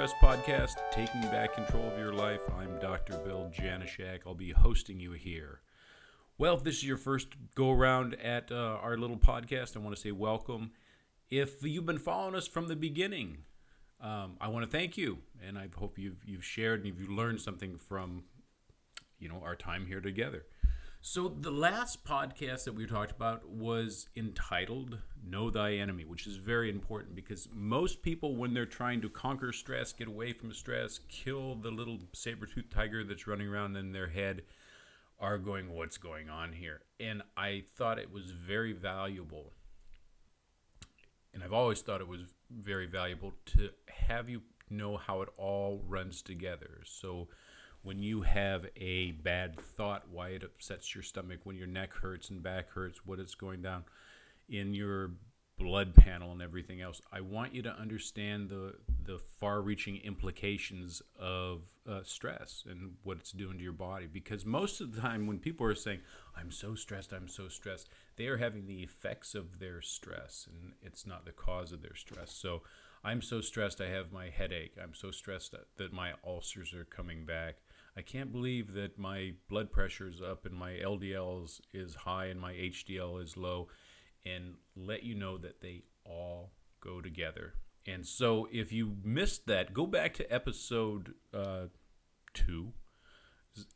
Stress podcast, Taking Back Control of Your Life. I'm Dr. Bill Janishak. I'll be hosting you here. Well, if this is your first go around at uh, our little podcast, I want to say welcome. If you've been following us from the beginning, um, I want to thank you, and I hope you've you've shared and you've learned something from you know our time here together. So the last podcast that we talked about was entitled Know Thy Enemy, which is very important because most people when they're trying to conquer stress, get away from stress, kill the little saber-toothed tiger that's running around in their head are going what's going on here. And I thought it was very valuable. And I've always thought it was very valuable to have you know how it all runs together. So when you have a bad thought, why it upsets your stomach, when your neck hurts and back hurts, what it's going down in your blood panel and everything else. I want you to understand the the far-reaching implications of uh, stress and what it's doing to your body. Because most of the time, when people are saying, "I'm so stressed, I'm so stressed," they are having the effects of their stress, and it's not the cause of their stress. So, I'm so stressed, I have my headache. I'm so stressed that, that my ulcers are coming back. I can't believe that my blood pressure is up and my LDL is, is high and my HDL is low, and let you know that they all go together. And so, if you missed that, go back to episode uh, two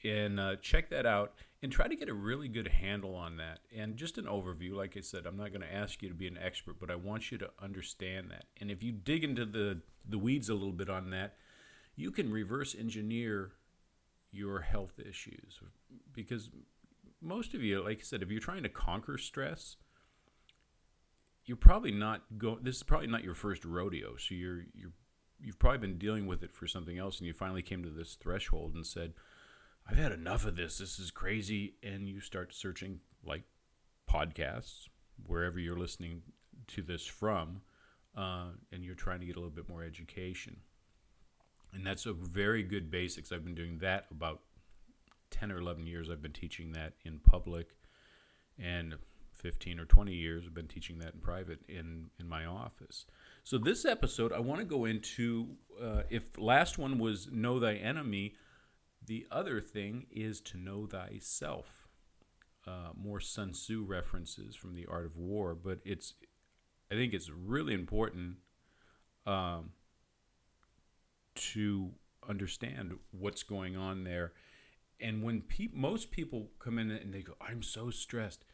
and uh, check that out and try to get a really good handle on that. And just an overview, like I said, I'm not going to ask you to be an expert, but I want you to understand that. And if you dig into the, the weeds a little bit on that, you can reverse engineer your health issues. Because most of you like i said if you're trying to conquer stress you're probably not going this is probably not your first rodeo. So you're you're you've probably been dealing with it for something else and you finally came to this threshold and said i've had enough of this. This is crazy. And you start searching like podcasts wherever you're listening to this from uh, and you're trying to get a little bit more education and that's a very good basics. I've been doing that about 10 or 11 years. I've been teaching that in public, and 15 or 20 years I've been teaching that in private in, in my office. So, this episode, I want to go into uh, if last one was Know Thy Enemy, the other thing is to know thyself. Uh, more Sun Tzu references from the Art of War, but it's I think it's really important um, to understand what's going on there. And when pe- most people come in and they go, I'm so stressed,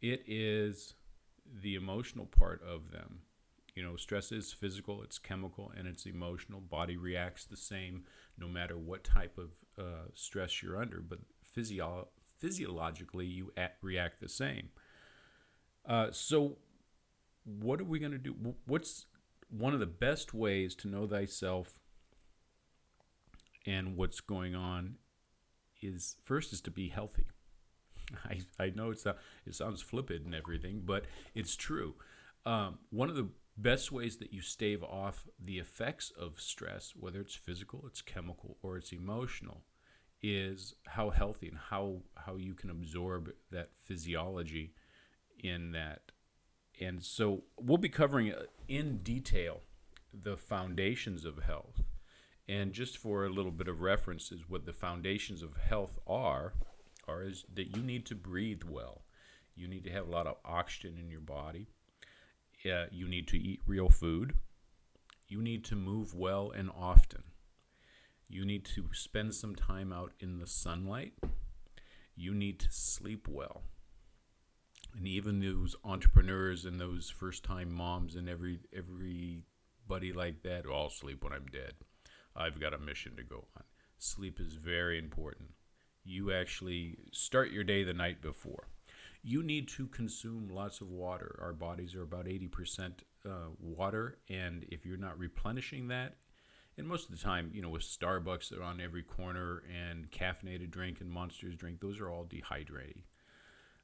it is the emotional part of them. You know, stress is physical, it's chemical, and it's emotional. Body reacts the same no matter what type of uh, stress you're under, but physio- physiologically, you at- react the same. Uh, so, what are we going to do? What's one of the best ways to know thyself and what's going on is first is to be healthy. I, I know it's a, it sounds flippant and everything, but it's true. Um, one of the best ways that you stave off the effects of stress, whether it's physical, it's chemical, or it's emotional, is how healthy and how how you can absorb that physiology in that. And so we'll be covering uh, in detail the foundations of health and just for a little bit of reference, is what the foundations of health are, are is that you need to breathe well. You need to have a lot of oxygen in your body. Uh, you need to eat real food. You need to move well and often. You need to spend some time out in the sunlight. You need to sleep well. And even those entrepreneurs and those first time moms and every everybody like that, all sleep when I'm dead. I've got a mission to go on. Sleep is very important. You actually start your day the night before. You need to consume lots of water. Our bodies are about 80% uh, water, and if you're not replenishing that, and most of the time, you know, with Starbucks that are on every corner and caffeinated drink and monsters drink, those are all dehydrating.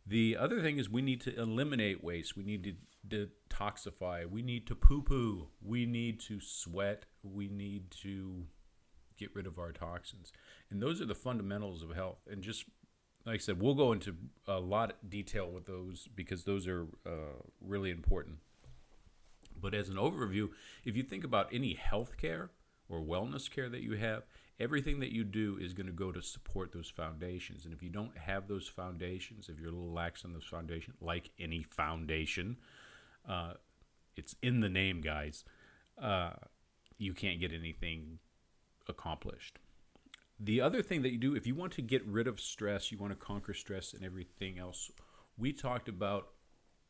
The other thing is we need to eliminate waste. We need to detoxify. We need to poo poo. We need to sweat. We need to get rid of our toxins. And those are the fundamentals of health. And just like I said, we'll go into a lot of detail with those because those are uh, really important. But as an overview, if you think about any health care or wellness care that you have, everything that you do is going to go to support those foundations. And if you don't have those foundations, if you're a little lax on those foundations, like any foundation, uh, it's in the name, guys. Uh, you can't get anything accomplished. The other thing that you do, if you want to get rid of stress, you want to conquer stress and everything else, we talked about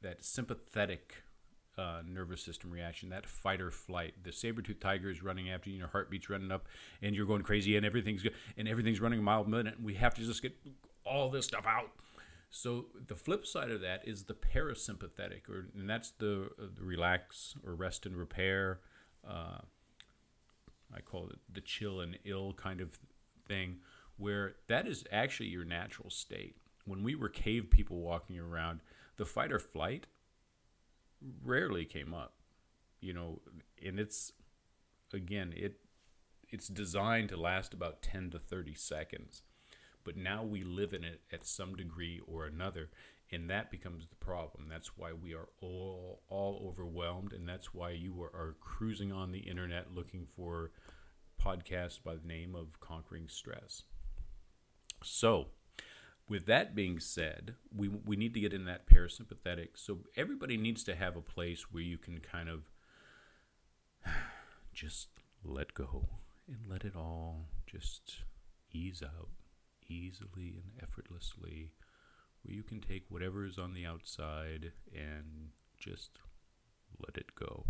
that sympathetic uh, nervous system reaction, that fight or flight. The saber-tooth tiger is running after you, your heartbeat's running up, and you're going crazy, and everything's good, and everything's running a mile a minute. And we have to just get all this stuff out. So the flip side of that is the parasympathetic, or and that's the, uh, the relax or rest and repair. Uh, I call it the chill and ill kind of thing, where that is actually your natural state. When we were cave people walking around, the fight or flight rarely came up, you know, and it's again it it's designed to last about 10 to 30 seconds but now we live in it at some degree or another and that becomes the problem. That's why we are all all overwhelmed and that's why you are, are cruising on the internet looking for podcasts by the name of conquering stress. So with that being said we, we need to get in that parasympathetic so everybody needs to have a place where you can kind of just let go and let it all just ease out easily and effortlessly, where you can take whatever is on the outside and just let it go.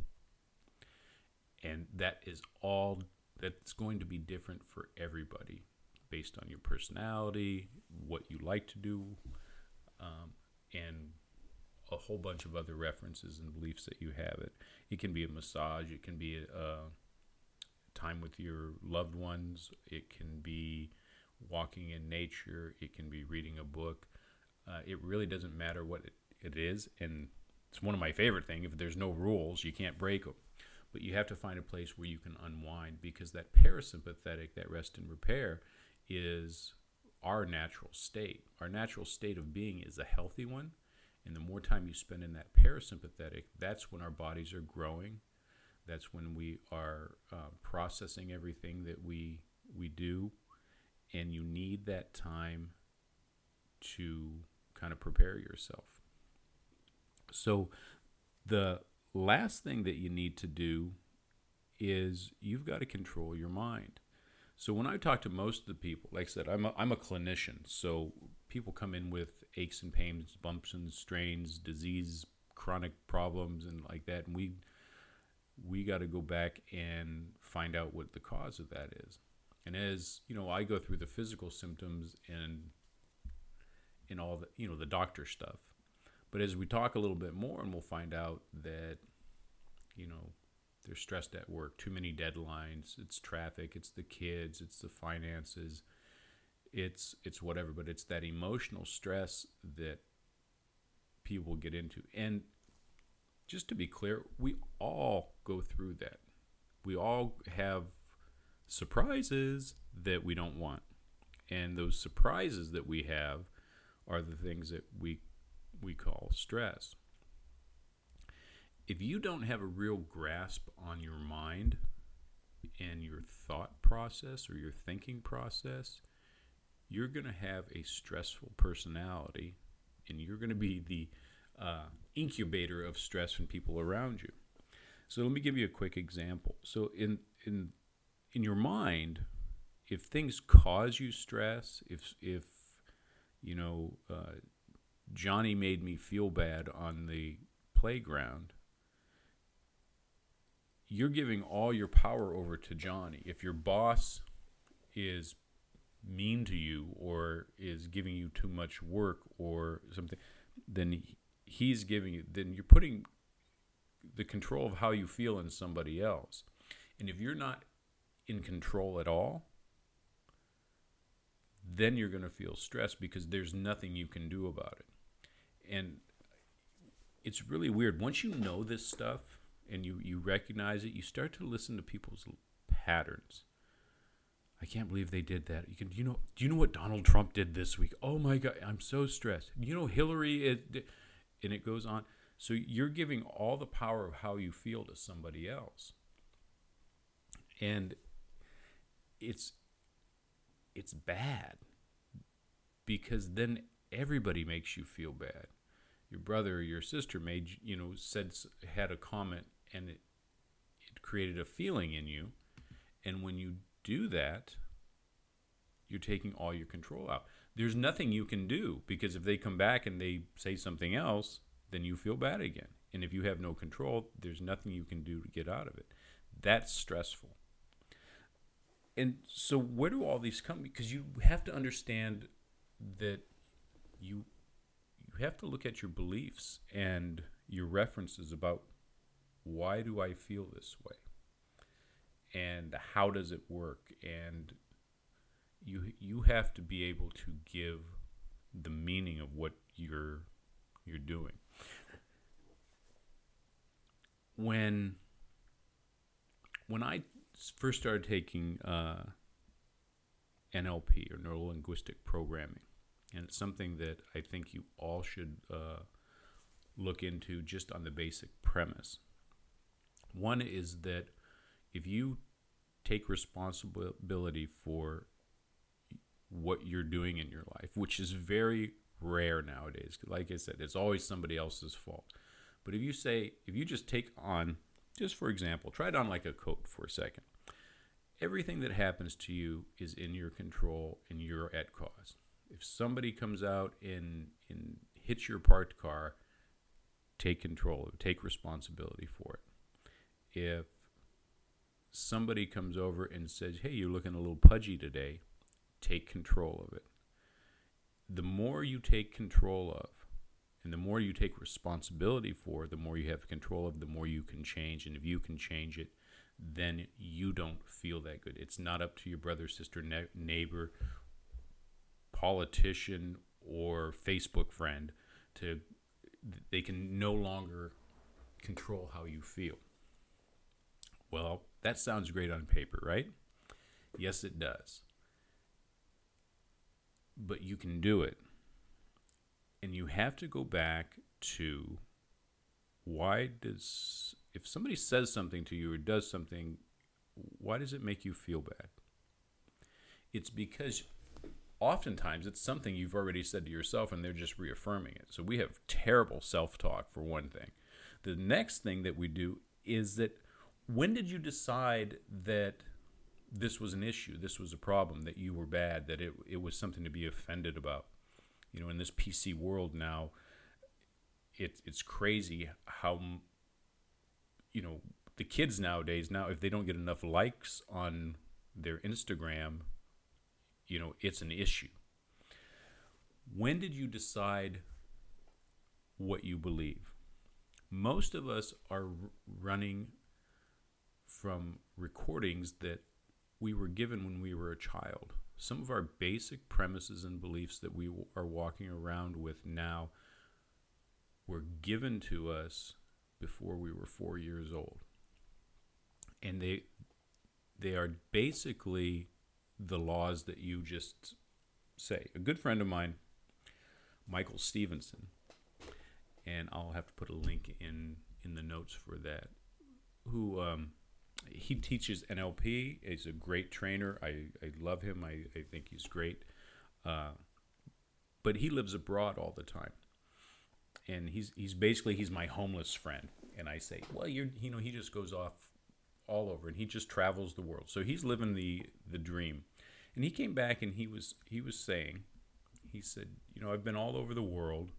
And that is all that's going to be different for everybody based on your personality, what you like to do, um, and a whole bunch of other references and beliefs that you have. It it can be a massage, it can be a, a time with your loved ones, it can be walking in nature, it can be reading a book. Uh, it really doesn't matter what it, it is, and it's one of my favorite things. If there's no rules, you can't break them. But you have to find a place where you can unwind because that parasympathetic, that rest and repair, is our natural state. Our natural state of being is a healthy one. And the more time you spend in that parasympathetic, that's when our bodies are growing. That's when we are uh, processing everything that we we do and you need that time to kind of prepare yourself. So, the last thing that you need to do is you've got to control your mind. So, when I talk to most of the people, like I said, I'm a, I'm a clinician. So, people come in with aches and pains, bumps and strains, disease, chronic problems, and like that. And we, we got to go back and find out what the cause of that is. And as you know, I go through the physical symptoms and and all the you know the doctor stuff. But as we talk a little bit more, and we'll find out that you know they're stressed at work, too many deadlines, it's traffic, it's the kids, it's the finances, it's it's whatever. But it's that emotional stress that people get into. And just to be clear, we all go through that. We all have surprises that we don't want. And those surprises that we have are the things that we we call stress. If you don't have a real grasp on your mind and your thought process or your thinking process, you're going to have a stressful personality and you're going to be the uh, incubator of stress in people around you. So let me give you a quick example. So in in in your mind, if things cause you stress, if if you know uh, Johnny made me feel bad on the playground, you're giving all your power over to Johnny. If your boss is mean to you or is giving you too much work or something, then he's giving you. Then you're putting the control of how you feel in somebody else. And if you're not in control at all, then you're going to feel stressed because there's nothing you can do about it. And it's really weird. Once you know this stuff and you, you recognize it, you start to listen to people's patterns. I can't believe they did that. You can, you know, do you know what Donald Trump did this week? Oh my God, I'm so stressed. You know, Hillary, it, and it goes on. So you're giving all the power of how you feel to somebody else. And it's it's bad because then everybody makes you feel bad. Your brother or your sister made you know said had a comment and it it created a feeling in you, and when you do that, you're taking all your control out. There's nothing you can do because if they come back and they say something else, then you feel bad again. And if you have no control, there's nothing you can do to get out of it. That's stressful. And so, where do all these come? Because you have to understand that you you have to look at your beliefs and your references about why do I feel this way, and how does it work, and you you have to be able to give the meaning of what you're you're doing. When when I first started taking uh, NLP or neuro linguistic programming, and it's something that I think you all should uh, look into just on the basic premise. One is that if you take responsibility for what you're doing in your life, which is very rare nowadays. Like I said, it's always somebody else's fault. But if you say, if you just take on, just for example, try it on like a coat for a second. Everything that happens to you is in your control and you're at cause. If somebody comes out and, and hits your parked car, take control of it, take responsibility for it. If somebody comes over and says, hey, you're looking a little pudgy today, take control of it. The more you take control of, and the more you take responsibility for, the more you have control of, the more you can change. And if you can change it, then you don't feel that good. It's not up to your brother, sister, ne- neighbor, politician, or Facebook friend to, they can no longer control how you feel. Well, that sounds great on paper, right? Yes, it does but you can do it. And you have to go back to why does, if somebody says something to you or does something, why does it make you feel bad? It's because oftentimes it's something you've already said to yourself and they're just reaffirming it. So we have terrible self talk, for one thing. The next thing that we do is that when did you decide that this was an issue, this was a problem, that you were bad, that it, it was something to be offended about. You know, in this PC world now, it, it's crazy how, you know, the kids nowadays, now, if they don't get enough likes on their Instagram, you know, it's an issue. When did you decide what you believe? Most of us are running from recordings that we were given when we were a child. Some of our basic premises and beliefs that we are walking around with now were given to us before we were four years old. And they, they are basically the laws that you just say. A good friend of mine, Michael Stevenson, and I'll have to put a link in, in the notes for that, who um, he teaches NLP. He's a great trainer. I, I love him. I, I think he's great. Uh, but he lives abroad all the time. And he's he's basically he's my homeless friend. And I say, well, you're you know he just goes off all over and he just travels the world. So he's living the the dream. And he came back and he was he was saying, he said, you know, I've been all over the world,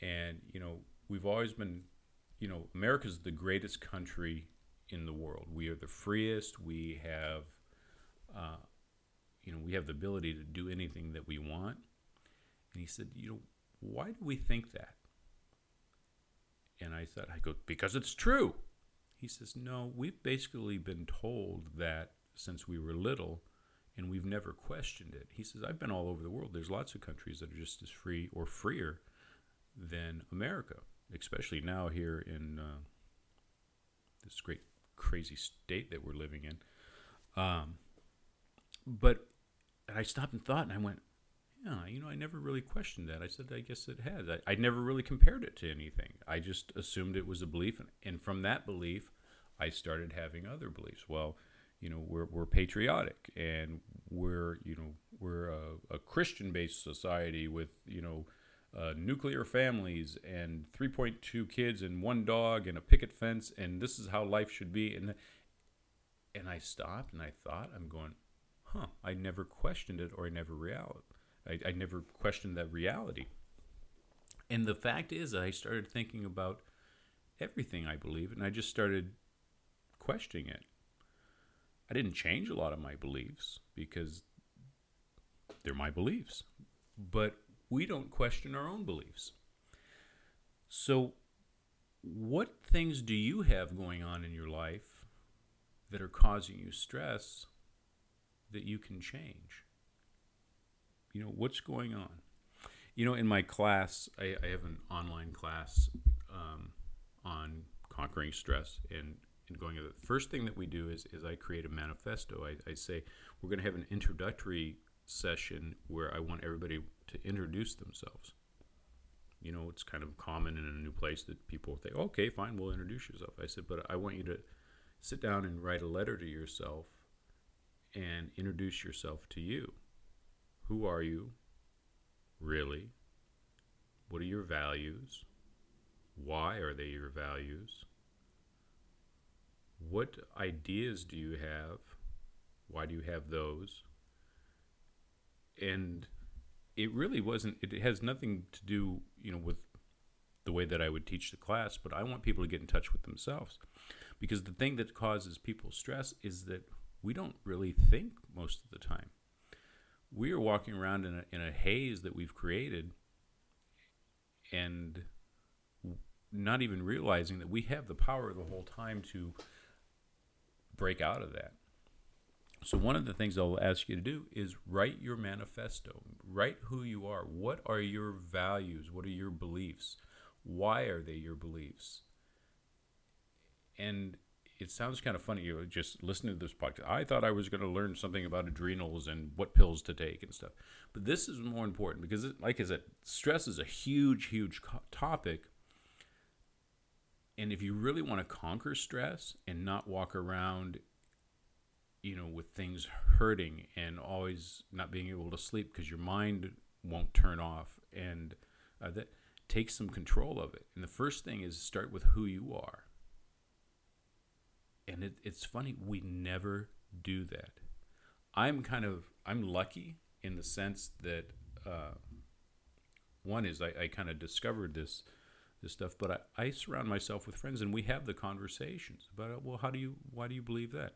and you know we've always been, you know, America's the greatest country in the world. We are the freest. We have, uh, you know, we have the ability to do anything that we want. And he said, you know, why do we think that? And I said, I go, because it's true. He says, no, we've basically been told that since we were little, and we've never questioned it. He says, I've been all over the world. There's lots of countries that are just as free or freer than America, especially now here in uh, this great crazy state that we're living in. Um, but I stopped and thought, and I went, yeah, you know, I never really questioned that. I said, I guess it has. I, I never really compared it to anything. I just assumed it was a belief. And, and from that belief, I started having other beliefs. Well, you know, we're, we're patriotic and we're, you know, we're a, a Christian based society with, you know, uh, nuclear families and 3.2 kids and one dog and a picket fence and this is how life should be. And and I stopped and I thought I'm going huh I never questioned it or I never reality I, I never questioned that reality. And the fact is I started thinking about everything I believe and I just started questioning it. I didn't change a lot of my beliefs because they're my beliefs but we don't question our own beliefs. So, what things do you have going on in your life that are causing you stress that you can change? You know, what's going on? You know, in my class, I, I have an online class um, on conquering stress and, and going. The first thing that we do is, is I create a manifesto. I, I say we're going to have an introductory session where I want everybody to introduce themselves. You know, it's kind of common in a new place that people think, okay, fine, we'll introduce yourself. I said, but I want you to sit down and write a letter to yourself and introduce yourself to you. Who are you? Really? What are your values? Why are they your values? What ideas do you have? Why do you have those? And it really wasn't it has nothing to do you know with the way that I would teach the class but I want people to get in touch with themselves. Because the thing that causes people stress is that we don't really think most of the time. We are walking around in a, in a haze that we've created and not even realizing that we have the power the whole time to break out of that so, one of the things I'll ask you to do is write your manifesto. Write who you are. What are your values? What are your beliefs? Why are they your beliefs? And it sounds kind of funny, you just listening to this podcast. I thought I was going to learn something about adrenals and what pills to take and stuff. But this is more important because, it, like I said, stress is a huge, huge co- topic. And if you really want to conquer stress and not walk around you know, with things hurting and always not being able to sleep because your mind won't turn off, and uh, that takes some control of it. And the first thing is start with who you are. And it, it's funny, we never do that. I'm kind of I'm lucky in the sense that uh, one is I, I kind of discovered this this stuff, but I, I surround myself with friends and we have the conversations about well, how do you why do you believe that?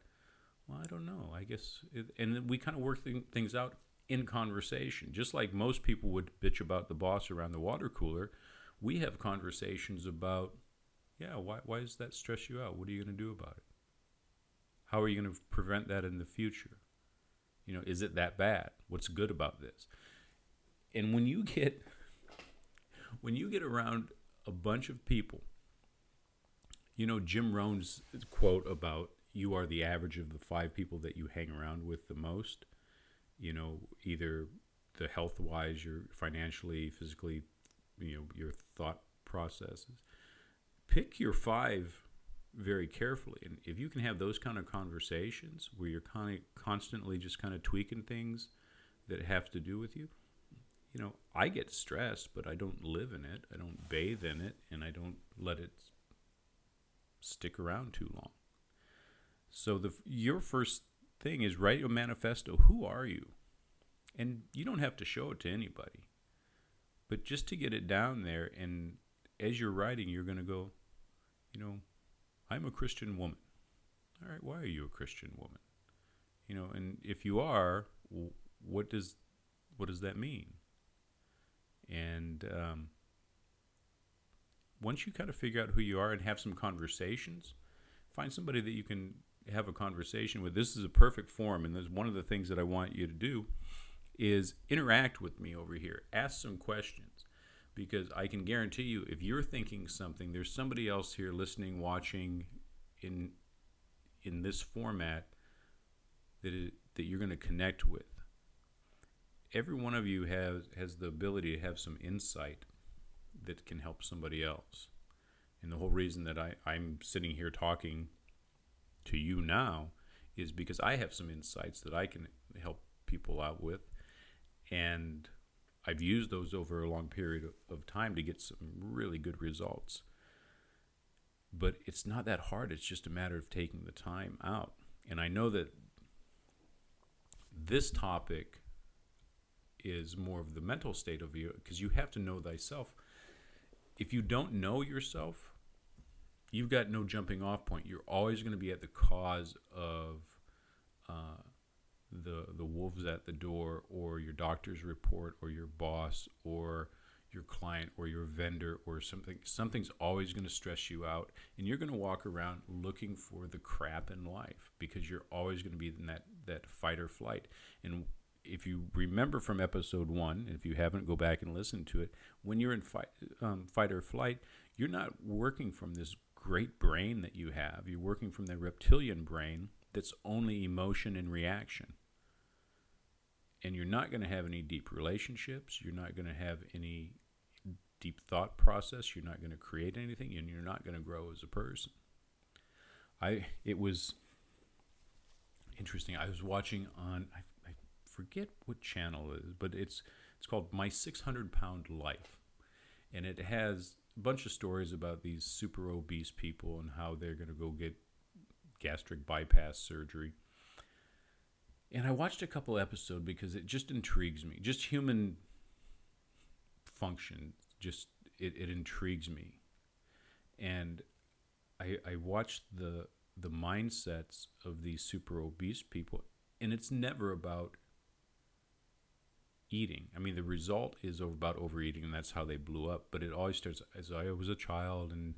Well, I don't know. I guess, it, and we kind of work th- things out in conversation. Just like most people would bitch about the boss around the water cooler, we have conversations about, yeah, why, why does that stress you out? What are you going to do about it? How are you going to prevent that in the future? You know, is it that bad? What's good about this? And when you get when you get around a bunch of people, you know Jim Rohn's quote about you are the average of the five people that you hang around with the most. You know, either the health wise, your financially, physically, you know, your thought processes. Pick your five very carefully. And if you can have those kind of conversations where you're kind of constantly just kind of tweaking things that have to do with you, you know, I get stressed, but I don't live in it. I don't bathe in it, and I don't let it stick around too long. So the your first thing is write a manifesto. Who are you? And you don't have to show it to anybody. But just to get it down there and as you're writing you're going to go, you know, I'm a Christian woman. All right, why are you a Christian woman? You know, and if you are, what does what does that mean? And um, once you kind of figure out who you are and have some conversations, find somebody that you can have a conversation with. This is a perfect forum, and there's one of the things that I want you to do is interact with me over here. Ask some questions because I can guarantee you, if you're thinking something, there's somebody else here listening, watching in in this format that it, that you're going to connect with. Every one of you has has the ability to have some insight that can help somebody else. And the whole reason that I, I'm sitting here talking to you now is because I have some insights that I can help people out with, and I've used those over a long period of time to get some really good results. But it's not that hard, it's just a matter of taking the time out. And I know that this topic is more of the mental state of you because you have to know thyself. If you don't know yourself, you've got no jumping off point. You're always going to be at the cause of uh, the the wolves at the door, or your doctor's report, or your boss, or your client, or your vendor, or something. Something's always going to stress you out, and you're going to walk around looking for the crap in life because you're always going to be in that that fight or flight. And if you remember from episode one, if you haven't, go back and listen to it. When you're in fight, um, fight or flight, you're not working from this great brain that you have. You're working from the reptilian brain that's only emotion and reaction. And you're not going to have any deep relationships. You're not going to have any deep thought process. You're not going to create anything, and you're not going to grow as a person. I it was interesting. I was watching on I, I forget what channel it is, but it's it's called My 600 Pound Life, and it has a bunch of stories about these super obese people and how they're going to go get gastric bypass surgery. And I watched a couple episodes because it just intrigues me. Just human function, just it, it intrigues me. And I, I watched the the mindsets of these super obese people, and it's never about eating. I mean, the result is about overeating, and that's how they blew up. But it always starts as I was a child, and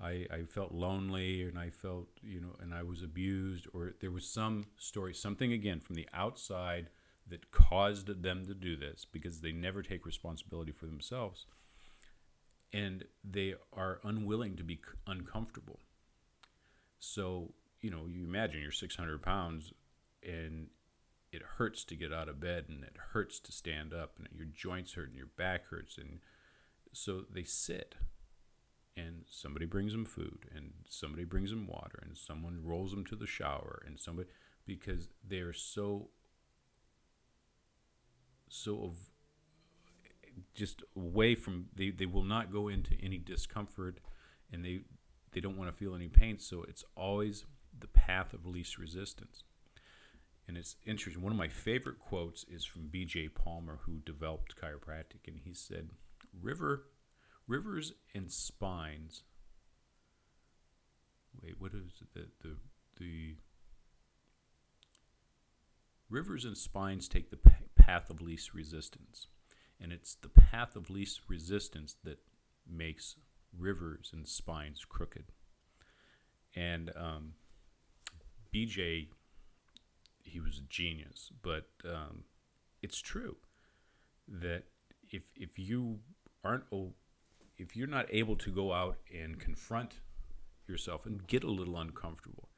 I, I felt lonely, and I felt, you know, and I was abused, or there was some story, something again from the outside that caused them to do this because they never take responsibility for themselves. And they are unwilling to be uncomfortable. So, you know, you imagine you're 600 pounds and it hurts to get out of bed and it hurts to stand up and your joints hurt and your back hurts. And so they sit and somebody brings them food and somebody brings them water and someone rolls them to the shower and somebody because they're so so of just away from they, they will not go into any discomfort and they they don't want to feel any pain. So it's always the path of least resistance and it's interesting. One of my favorite quotes is from B.J. Palmer, who developed chiropractic, and he said, "River, rivers and spines." Wait, what is it? The the the rivers and spines take the path of least resistance, and it's the path of least resistance that makes rivers and spines crooked. And um, BJ he was a genius. But um, it's true that if if you aren't if you're not able to go out and confront yourself and get a little uncomfortable,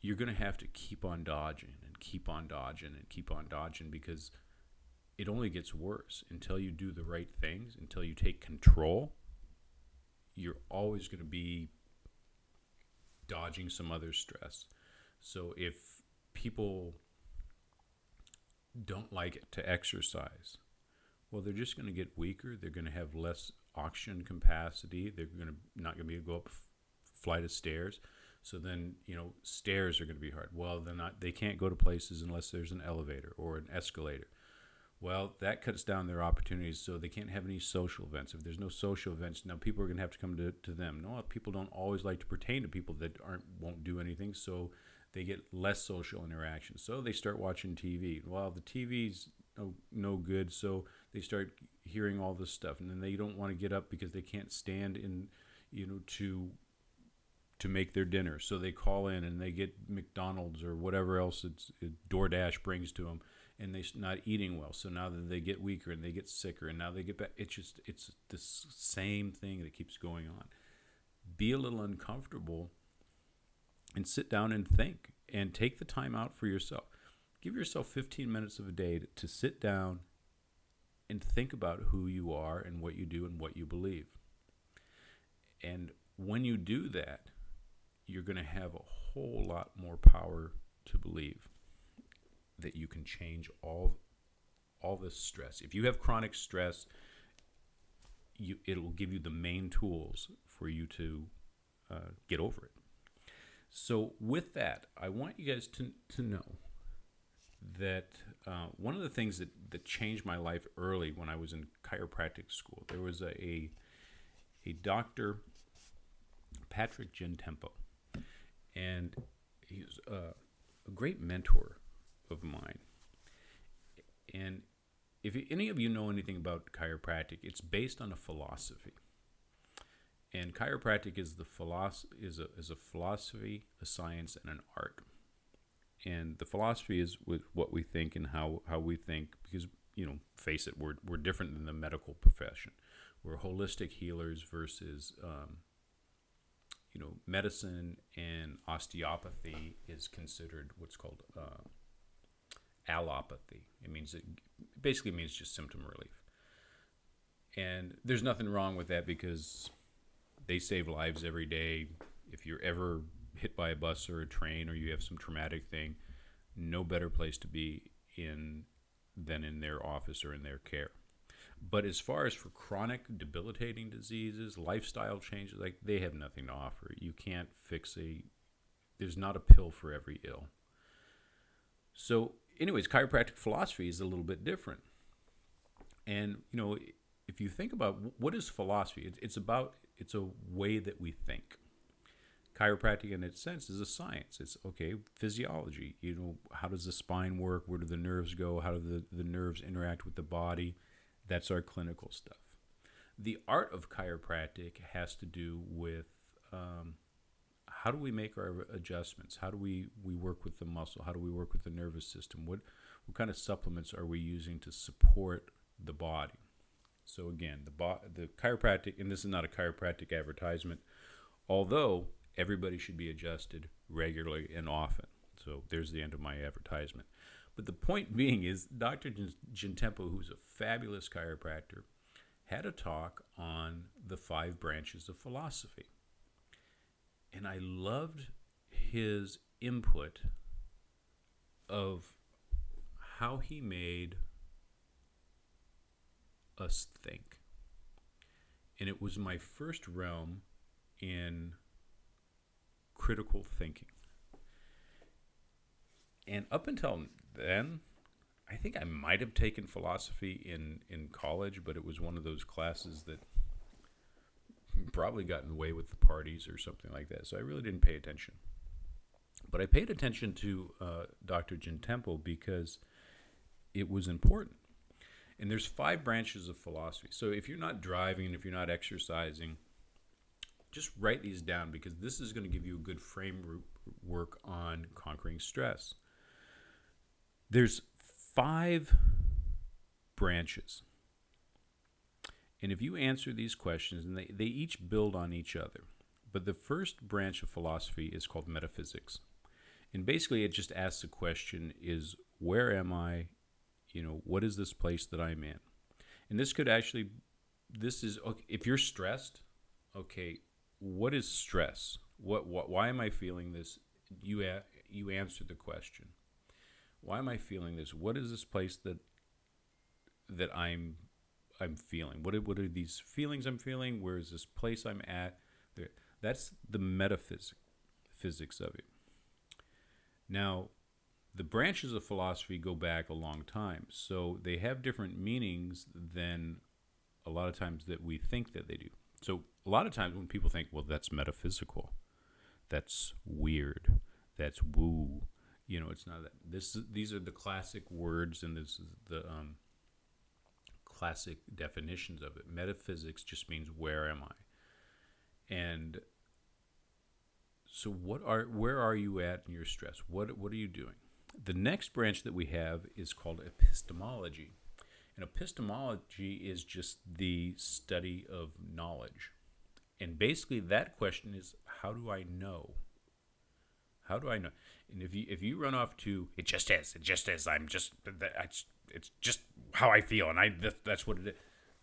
you're going to have to keep on dodging and keep on dodging and keep on dodging because it only gets worse until you do the right things, until you take control. You're always going to be dodging some other stress. So if people don't like it to exercise. Well, they're just going to get weaker. They're going to have less oxygen capacity. They're going to not going to be able to go up flight of stairs. So then, you know, stairs are going to be hard. Well, they're not. They can't go to places unless there's an elevator or an escalator. Well, that cuts down their opportunities, so they can't have any social events. If there's no social events, now people are going to have to come to, to them. No, people don't always like to pertain to people that aren't won't do anything. So they get less social interaction. So they start watching TV. Well, the TV's no, no good, so they start hearing all this stuff, and then they don't want to get up because they can't stand in, you know, to to make their dinner. So they call in and they get McDonald's or whatever else it's, it, DoorDash brings to them, and they're not eating well. So now that they get weaker and they get sicker, and now they get back. It's just it's the same thing that keeps going on. Be a little uncomfortable and sit down and think and take the time out for yourself. Give yourself 15 minutes of a day to, to sit down and think about who you are and what you do and what you believe. And when you do that, you're going to have a whole lot more power to believe that you can change all all this stress. If you have chronic stress, you, it'll give you the main tools for you to uh, get over it. So, with that, I want you guys to, to know that uh, one of the things that, that changed my life early when I was in chiropractic school, there was a, a, a doctor, Patrick Gentempo, and he's uh, a great mentor of mine. And if any of you know anything about chiropractic, it's based on a philosophy. And chiropractic is the philosophy is a, is a philosophy, a science, and an art. And the philosophy is with what we think and how, how we think, because you know, face it, we're we're different than the medical profession. We're holistic healers versus um, you know, medicine and osteopathy is considered what's called uh, allopathy. It means it basically means just symptom relief. And there's nothing wrong with that because they save lives every day. If you're ever hit by a bus or a train or you have some traumatic thing, no better place to be in than in their office or in their care. But as far as for chronic debilitating diseases, lifestyle changes, like they have nothing to offer. You can't fix a there's not a pill for every ill. So, anyways, chiropractic philosophy is a little bit different. And, you know, if you think about what is philosophy, it's about it's a way that we think. Chiropractic, in its sense, is a science. It's okay, physiology. You know, how does the spine work? Where do the nerves go? How do the, the nerves interact with the body? That's our clinical stuff. The art of chiropractic has to do with um, how do we make our adjustments? How do we, we work with the muscle? How do we work with the nervous system? What, what kind of supplements are we using to support the body? So again, the bo- the chiropractic, and this is not a chiropractic advertisement, although everybody should be adjusted regularly and often. So there's the end of my advertisement. But the point being is, Dr. Gentempo, who's a fabulous chiropractor, had a talk on the five branches of philosophy. And I loved his input of how he made us think. And it was my first realm in critical thinking. And up until then, I think I might have taken philosophy in, in college, but it was one of those classes that probably got in way with the parties or something like that. So I really didn't pay attention. But I paid attention to uh, Dr. Temple because it was important. And there's five branches of philosophy. So if you're not driving, and if you're not exercising, just write these down because this is going to give you a good framework on conquering stress. There's five branches. And if you answer these questions, and they, they each build on each other, but the first branch of philosophy is called metaphysics. And basically, it just asks the question is where am I you know, what is this place that I'm in? And this could actually, this is, okay, if you're stressed, okay, what is stress? What, what, why am I feeling this? You, a, you answer the question. Why am I feeling this? What is this place that, that I'm, I'm feeling? What are, what are these feelings I'm feeling? Where is this place I'm at? That's the metaphysics physics of it. Now, the branches of philosophy go back a long time. So they have different meanings than a lot of times that we think that they do. So a lot of times when people think, well, that's metaphysical, that's weird, that's woo, you know, it's not that. This these are the classic words, and this is the um, classic definitions of it. Metaphysics just means where am I, and so what are where are you at in your stress? What what are you doing? The next branch that we have is called epistemology. And epistemology is just the study of knowledge. And basically, that question is how do I know? How do I know? And if you if you run off to it just is, it just is. I'm just it's it's just how I feel, and I that's what it is.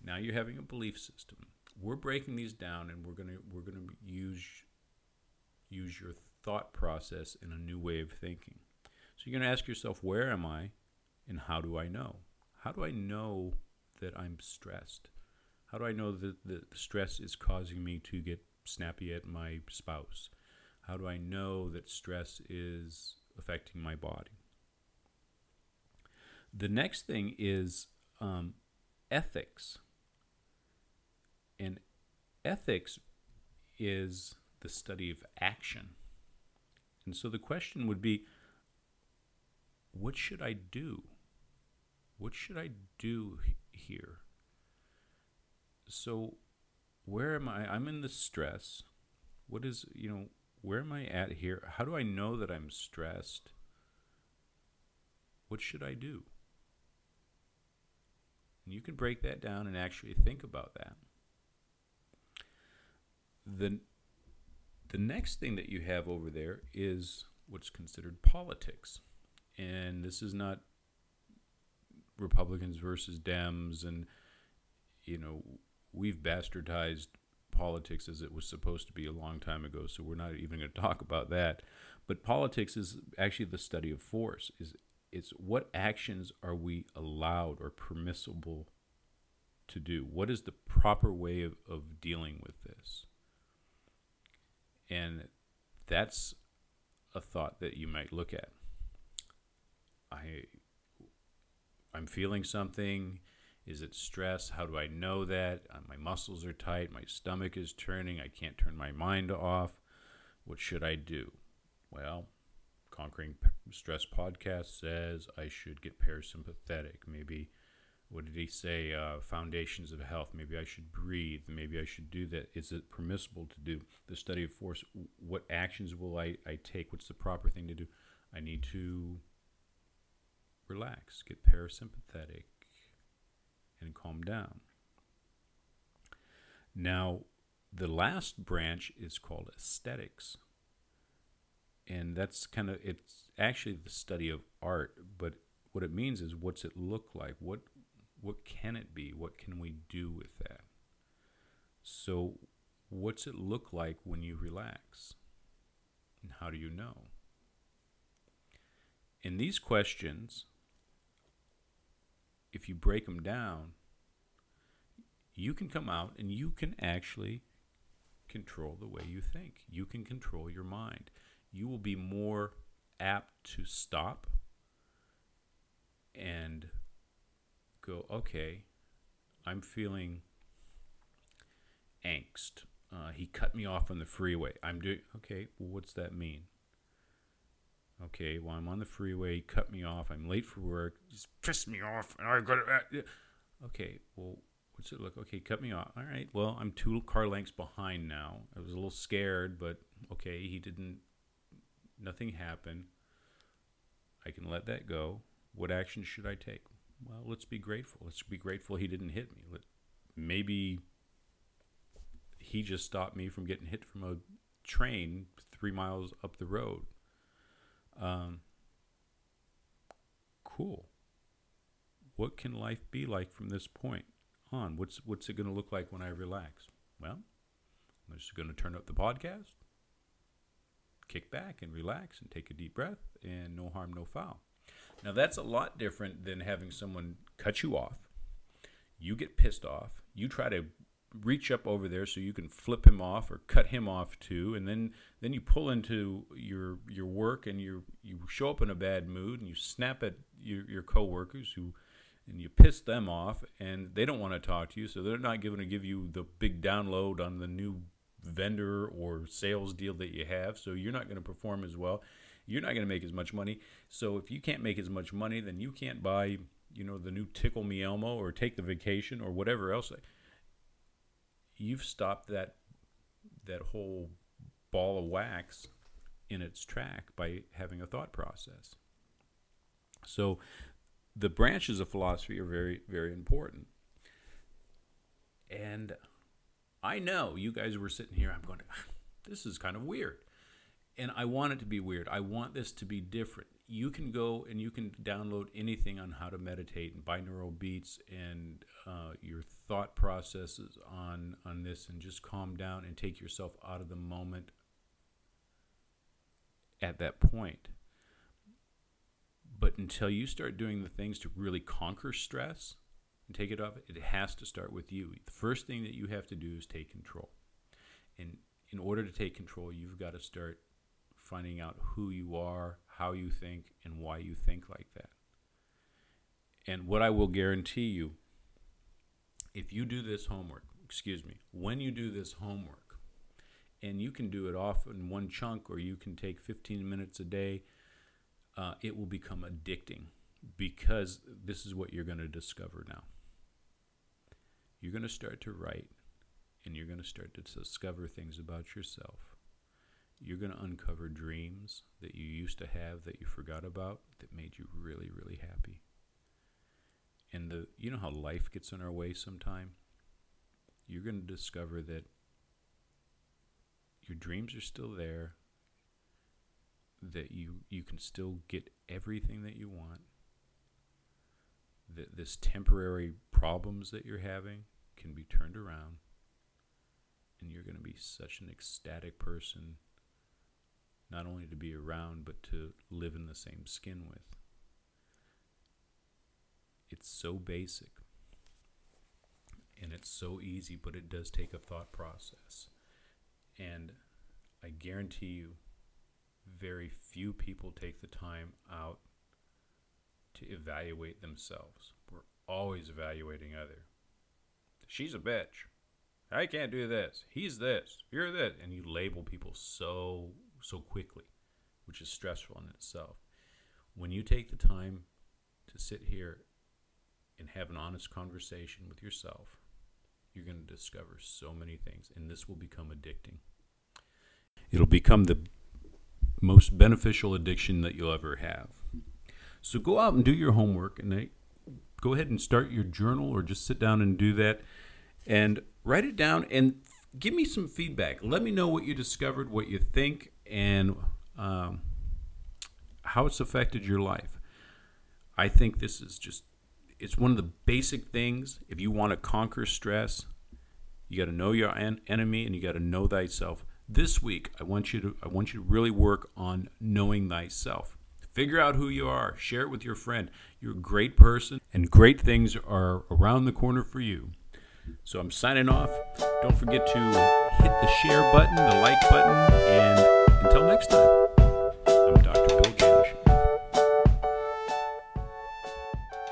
Now you're having a belief system. We're breaking these down, and we're gonna we're gonna use use your thought process in a new way of thinking. You're going to ask yourself, where am I and how do I know? How do I know that I'm stressed? How do I know that the stress is causing me to get snappy at my spouse? How do I know that stress is affecting my body? The next thing is um, ethics. And ethics is the study of action. And so the question would be what should I do? What should I do here? So, where am I? I'm in the stress. What is, you know, where am I at here? How do I know that I'm stressed? What should I do? And you can break that down and actually think about that. The, the next thing that you have over there is what's considered politics. And this is not Republicans versus Dems and you know we've bastardized politics as it was supposed to be a long time ago so we're not even going to talk about that but politics is actually the study of force is it's what actions are we allowed or permissible to do? What is the proper way of, of dealing with this? And that's a thought that you might look at. I I'm feeling something. Is it stress? How do I know that? Uh, my muscles are tight. My stomach is turning. I can't turn my mind off. What should I do? Well, Conquering Stress podcast says I should get parasympathetic. Maybe, what did he say? Uh, foundations of health. Maybe I should breathe. Maybe I should do that. Is it permissible to do the study of force? What actions will I, I take? What's the proper thing to do? I need to relax, get parasympathetic, and calm down. Now, the last branch is called aesthetics. And that's kind of it's actually the study of art but what it means is what's it look like? What what can it be? What can we do with that? So what's it look like when you relax? And how do you know? In these questions if you break them down you can come out and you can actually control the way you think you can control your mind you will be more apt to stop and go, okay, I'm feeling angst. Uh, he cut me off on the freeway. I'm doing, okay, well, what's that mean? Okay, well, I'm on the freeway. Cut me off. I'm late for work. Just pissed me off. And I got to. Uh, okay, well, what's it look? Okay, cut me off. All right, well, I'm two car lengths behind now. I was a little scared, but okay, he didn't Nothing happened. I can let that go. What action should I take? Well, let's be grateful. Let's be grateful he didn't hit me. Let, maybe he just stopped me from getting hit from a train three miles up the road. Um, cool. What can life be like from this point on? What's what's it going to look like when I relax? Well, I'm just going to turn up the podcast kick back and relax and take a deep breath and no harm, no foul. Now, that's a lot different than having someone cut you off. You get pissed off. You try to reach up over there so you can flip him off or cut him off too and then then you pull into your your work and you you show up in a bad mood and you snap at your, your coworkers who and you piss them off and they don't want to talk to you so they're not going to give you the big download on the new vendor or sales deal that you have. So you're not going to perform as well. You're not going to make as much money. So if you can't make as much money, then you can't buy, you know, the new Tickle Me Elmo or take the vacation or whatever else. You've stopped that that whole ball of wax in its track by having a thought process. So the branches of philosophy are very, very important. And I know you guys were sitting here. I'm going, to, this is kind of weird. And I want it to be weird. I want this to be different. You can go and you can download anything on how to meditate and binaural beats and uh, your thought processes on on this, and just calm down and take yourself out of the moment at that point. But until you start doing the things to really conquer stress and take it off, it has to start with you. The first thing that you have to do is take control. And in order to take control, you've got to start finding out who you are, how you think, and why you think like that. And what I will guarantee you, if you do this homework, excuse me, when you do this homework, and you can do it off in one chunk or you can take 15 minutes a day uh, it will become addicting because this is what you're going to discover now. You're going to start to write and you're going to start to discover things about yourself. You're going to uncover dreams that you used to have that you forgot about that made you really, really happy. And the you know how life gets in our way sometime? You're going to discover that your dreams are still there, that you you can still get everything that you want that this temporary problems that you're having can be turned around and you're going to be such an ecstatic person not only to be around but to live in the same skin with it's so basic and it's so easy but it does take a thought process and i guarantee you very few people take the time out to evaluate themselves. We're always evaluating other. She's a bitch. I can't do this. He's this. You're this. And you label people so so quickly, which is stressful in itself. When you take the time to sit here and have an honest conversation with yourself, you're going to discover so many things, and this will become addicting. It'll become the most beneficial addiction that you'll ever have. So go out and do your homework and go ahead and start your journal or just sit down and do that and write it down and give me some feedback. Let me know what you discovered, what you think, and um, how it's affected your life. I think this is just it's one of the basic things if you want to conquer stress you got to know your en- enemy and you got to know thyself this week, I want you to I want you to really work on knowing thyself. Figure out who you are. Share it with your friend. You're a great person, and great things are around the corner for you. So I'm signing off. Don't forget to hit the share button, the like button, and until next time.